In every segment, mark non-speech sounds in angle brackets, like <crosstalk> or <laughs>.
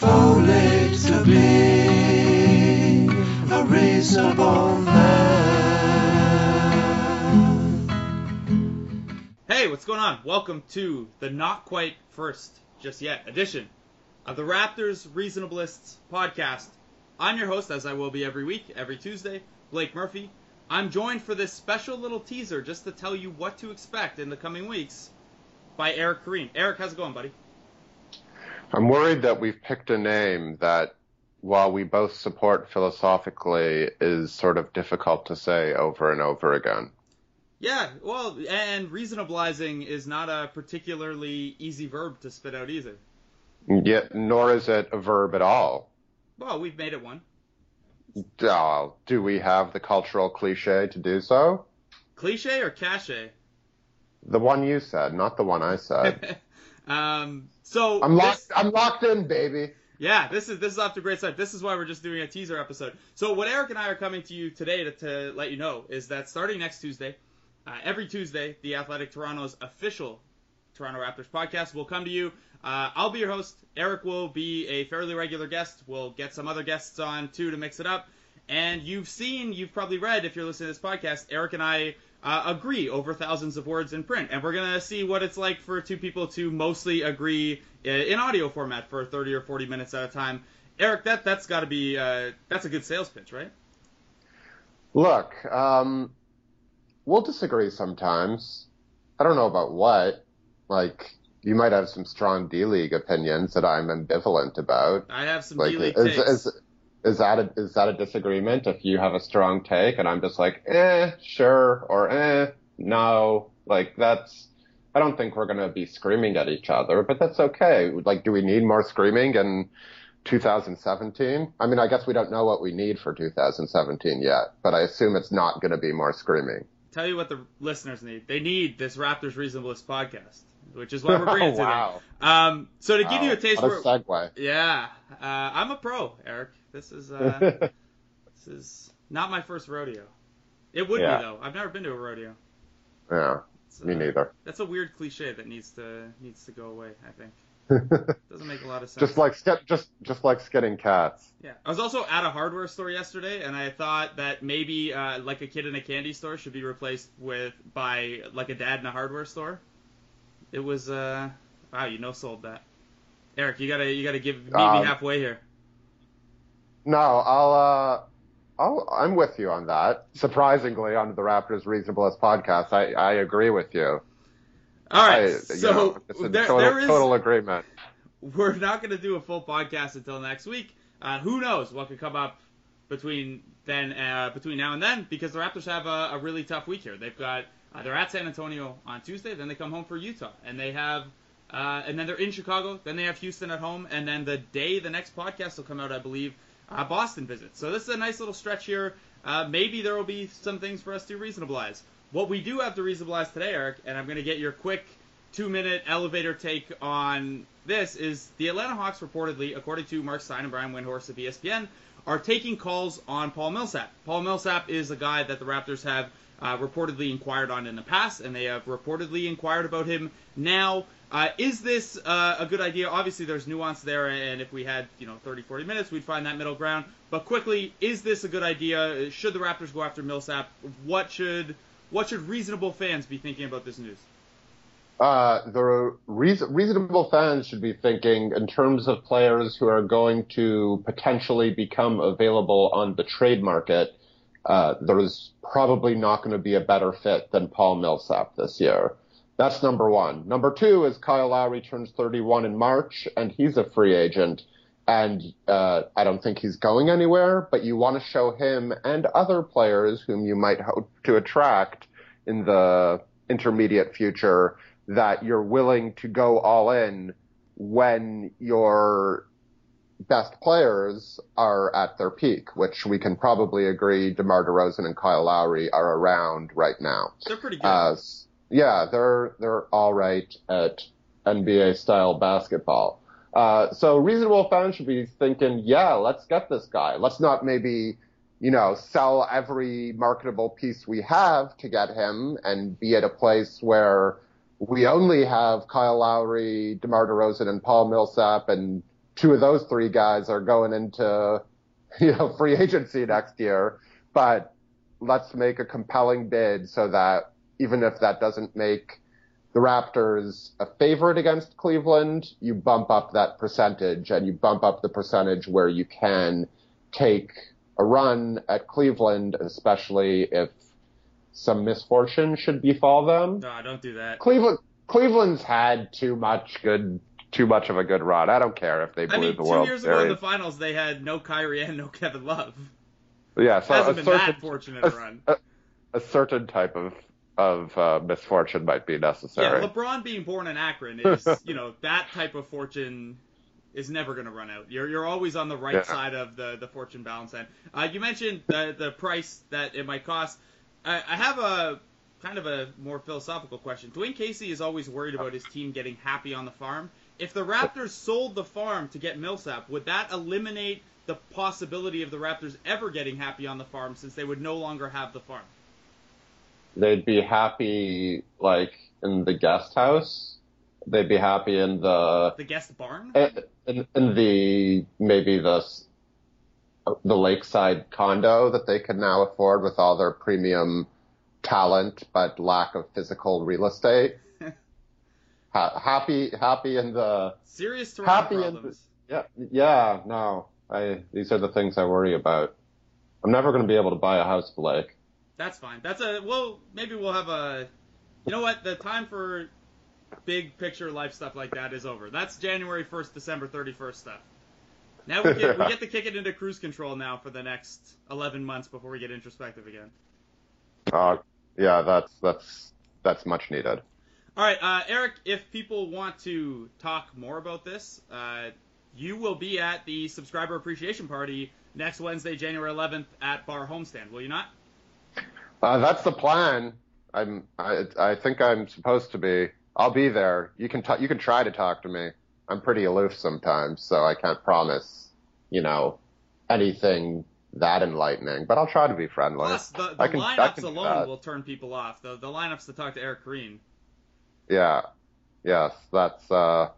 To be a reasonable man. Hey, what's going on? Welcome to the not quite first just yet edition of the Raptors Reasonablists podcast. I'm your host, as I will be every week, every Tuesday, Blake Murphy. I'm joined for this special little teaser just to tell you what to expect in the coming weeks by Eric Koreen. Eric, how's it going, buddy? I'm worried that we've picked a name that, while we both support philosophically, is sort of difficult to say over and over again. Yeah, well, and reasonablizing is not a particularly easy verb to spit out either. Yet, nor is it a verb at all. Well, we've made it one. Oh, do we have the cultural cliche to do so? Cliche or cachet? The one you said, not the one I said. <laughs> um, so I'm locked. this- I'm locked in, baby. Yeah, this is this is off to a great start. This is why we're just doing a teaser episode. So what Eric and I are coming to you today to, to let you know is that starting next Tuesday, uh, every Tuesday, the Athletic Toronto's official Toronto Raptors podcast will come to you. Uh, I'll be your host. Eric will be a fairly regular guest. We'll get some other guests on too to mix it up. And you've seen, you've probably read if you're listening to this podcast, Eric and I uh, agree over thousands of words in print, and we're gonna see what it's like for two people to mostly agree in audio format for 30 or 40 minutes at a time. Eric, that that's got to be uh, that's a good sales pitch, right? Look, um, we'll disagree sometimes. I don't know about what. Like, you might have some strong D League opinions that I'm ambivalent about. I have some Like, D-League takes. is is that a is that a disagreement? If you have a strong take and I'm just like, eh, sure, or eh, no, like that's. I don't think we're gonna be screaming at each other, but that's okay. Like, do we need more screaming in 2017? I mean, I guess we don't know what we need for 2017 yet, but I assume it's not gonna be more screaming. Tell you what the listeners need. They need this Raptors Reasonablists podcast, which is why we're bringing <laughs> it to wow. Um, so to give you a Wow, taste what a segue. Yeah, uh, I'm a pro, Eric. This is uh, <laughs> this is not my first rodeo. It would Yeah. be though. I've never been to a rodeo. yeah, me uh, neither. That's a weird cliche that needs to needs to go away. I think <laughs> doesn't make a lot of sense. just like just just like skinning cats. yeah, I was also at a hardware store yesterday, and I thought that maybe uh, like a kid in a candy store should be replaced with by like a dad in a hardware store. It was uh, wow, you no sold that. Eric, you gotta you gotta give meet me Um, halfway here. No, I'll uh I'll I'm with you on that. Surprisingly, on the Raptors Reasonablists podcast, I I agree with you. All right, I, so know, there, total, there is total agreement. we're not going to do a full podcast until next week. Uh, who knows what could come up between then uh, between now and then because the Raptors have a, a really tough week here. They've got uh, they're at San Antonio on Tuesday, then they come home for Utah, and they have uh, and then they're in Chicago, then they have Houston at home, and then the day the next podcast will come out, I believe, uh, Boston visits. So this is a nice little stretch here. Uh, maybe there will be some things for us to reasonableize. What we do have to reasonableize today, Eric, and I'm going to get your quick two minute elevator take on this is the Atlanta Hawks reportedly, according to Mark Stein and Brian Windhorst of ESPN, are taking calls on Paul Millsap. Paul Millsap is a guy that the Raptors have uh, reportedly inquired on in the past, and they have reportedly inquired about him now. Uh, is this uh, a good idea? Obviously, there's nuance there, and if we had, you know, 30, 40 minutes, we'd find that middle ground. But quickly, is this a good idea? Should the Raptors go after Millsap? What should what should reasonable fans be thinking about this news? Uh, the reason, reasonable fans should be thinking in terms of players who are going to potentially become available on the trade market. Uh, there's probably not going to be a better fit than Paul Millsap this year. That's number one. Number two is Kyle Lowry turns 31 in March, and he's a free agent. And uh, I don't think he's going anywhere, but you want to show him and other players whom you might hope to attract in the intermediate future that you're willing to go all in when your best players are at their peak, which we can probably agree DeMar DeRozan and Kyle Lowry are around right now. They're pretty good. Uh, yeah, they're they're all right at NBA style basketball. Uh, so reasonable fans should be thinking, yeah, let's get this guy. Let's not maybe, you know, sell every marketable piece we have to get him and be at a place where we only have Kyle Lowry, DeMar DeRozan, and Paul Millsap, and two of those three guys are going into <laughs> you know free agency next year. But let's make a compelling bid so that even if that doesn't make the Raptors a favorite against Cleveland, you bump up that percentage and you bump up the percentage where you can take a run at Cleveland, especially if some misfortune should befall them. No, I don't do that. Cleveland Cleveland's had too much good too much of a good run. I don't care if they blew I mean, the two years ago in the finals, they had no Kyrie and no Kevin Love. yeah, so Hasn't a been certain, that fortunate a- run. a, a certain type of of uh, misfortune might be necessary. Yeah. LeBron being born in Akron is, <laughs> you know, that type of fortune is never going to run out. You're you're always on the right Yeah. side of the the fortune balance end. Uh, you mentioned the the price that it might cost. I, I have a kind of a more philosophical question. Dwane Casey is always worried about his team getting happy on the farm. If the Raptors sold the farm to get Millsap, would that eliminate the possibility of the Raptors ever getting happy on the farm since they would no longer have the farm? They'd be happy like in the guest house. They'd be happy in the The guest barn? in, in in the maybe the s- the lakeside condo that they can now afford with all their premium talent but lack of physical real estate. <laughs> ha- happy happy in the Serious happy in problems. yeah yeah no I these are the things I worry about. I'm never going to be able to buy a house, Blake. That's fine. That's a well. Maybe we'll have a. You know what? The time for big picture life stuff like that is over. That's January 1st, December 31st stuff. Now we get we get to kick it into cruise control now for the next 11 months before we get introspective again. Uh, yeah, that's that's that's much needed. All right, uh, Eric. If people want to talk more about this, uh, you will be at the subscriber appreciation party next Wednesday, January 11th at Bar Homestand. Will you not? Uh, that's the plan. I'm. I, I think I'm supposed to be. I'll be there. You can. T- you can try to talk to me. I'm pretty aloof sometimes, so I can't promise. You know, anything that enlightening. But I'll try to be friendly. Plus, the, the I can- I lineups can alone will turn people off. The the lineups to talk to Eric Koreen. Yeah. Yes, that's uh,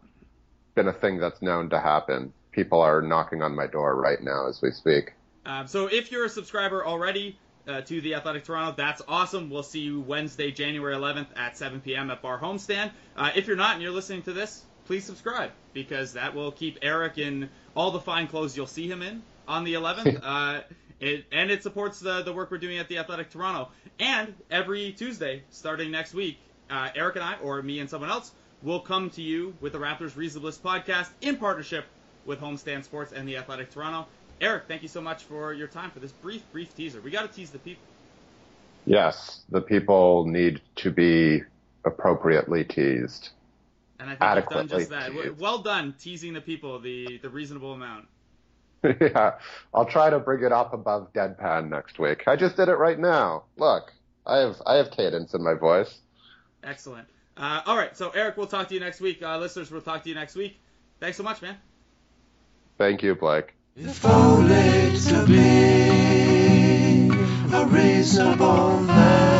been a thing that's known to happen. People are knocking on my door right now as we speak. Um, so if you're a subscriber already uh, to the Athletic Toronto, that's awesome. We'll see you Wednesday, January 11th at 7 p.m. at Bar Homestand. Uh, if you're not and you're listening to this, please subscribe because that will keep Eric in all the fine clothes you'll see him in on the 11th. <laughs> uh, it, and it supports the, the work we're doing at the Athletic Toronto. And every Tuesday, starting next week, uh, Eric and I, or me and someone else, will come to you with the Raptors Reasonablists podcast in partnership with Homestand Sports and the Athletic Toronto. Eric, thank you so much for your time for this brief, brief teaser. We got to tease the people. Yes, the people need to be appropriately teased. And I think you've done just that. Teased. Well done teasing the people the, the reasonable amount. <laughs> yeah, I'll try to bring it up above deadpan next week. I just did it right now. Look, I have I have cadence in my voice. Excellent. Uh, all right, so Eric, we'll talk to you next week. Uh, listeners, we'll talk to you next week. Thanks so much, man. Thank you, Blake. If only to be a reasonable man.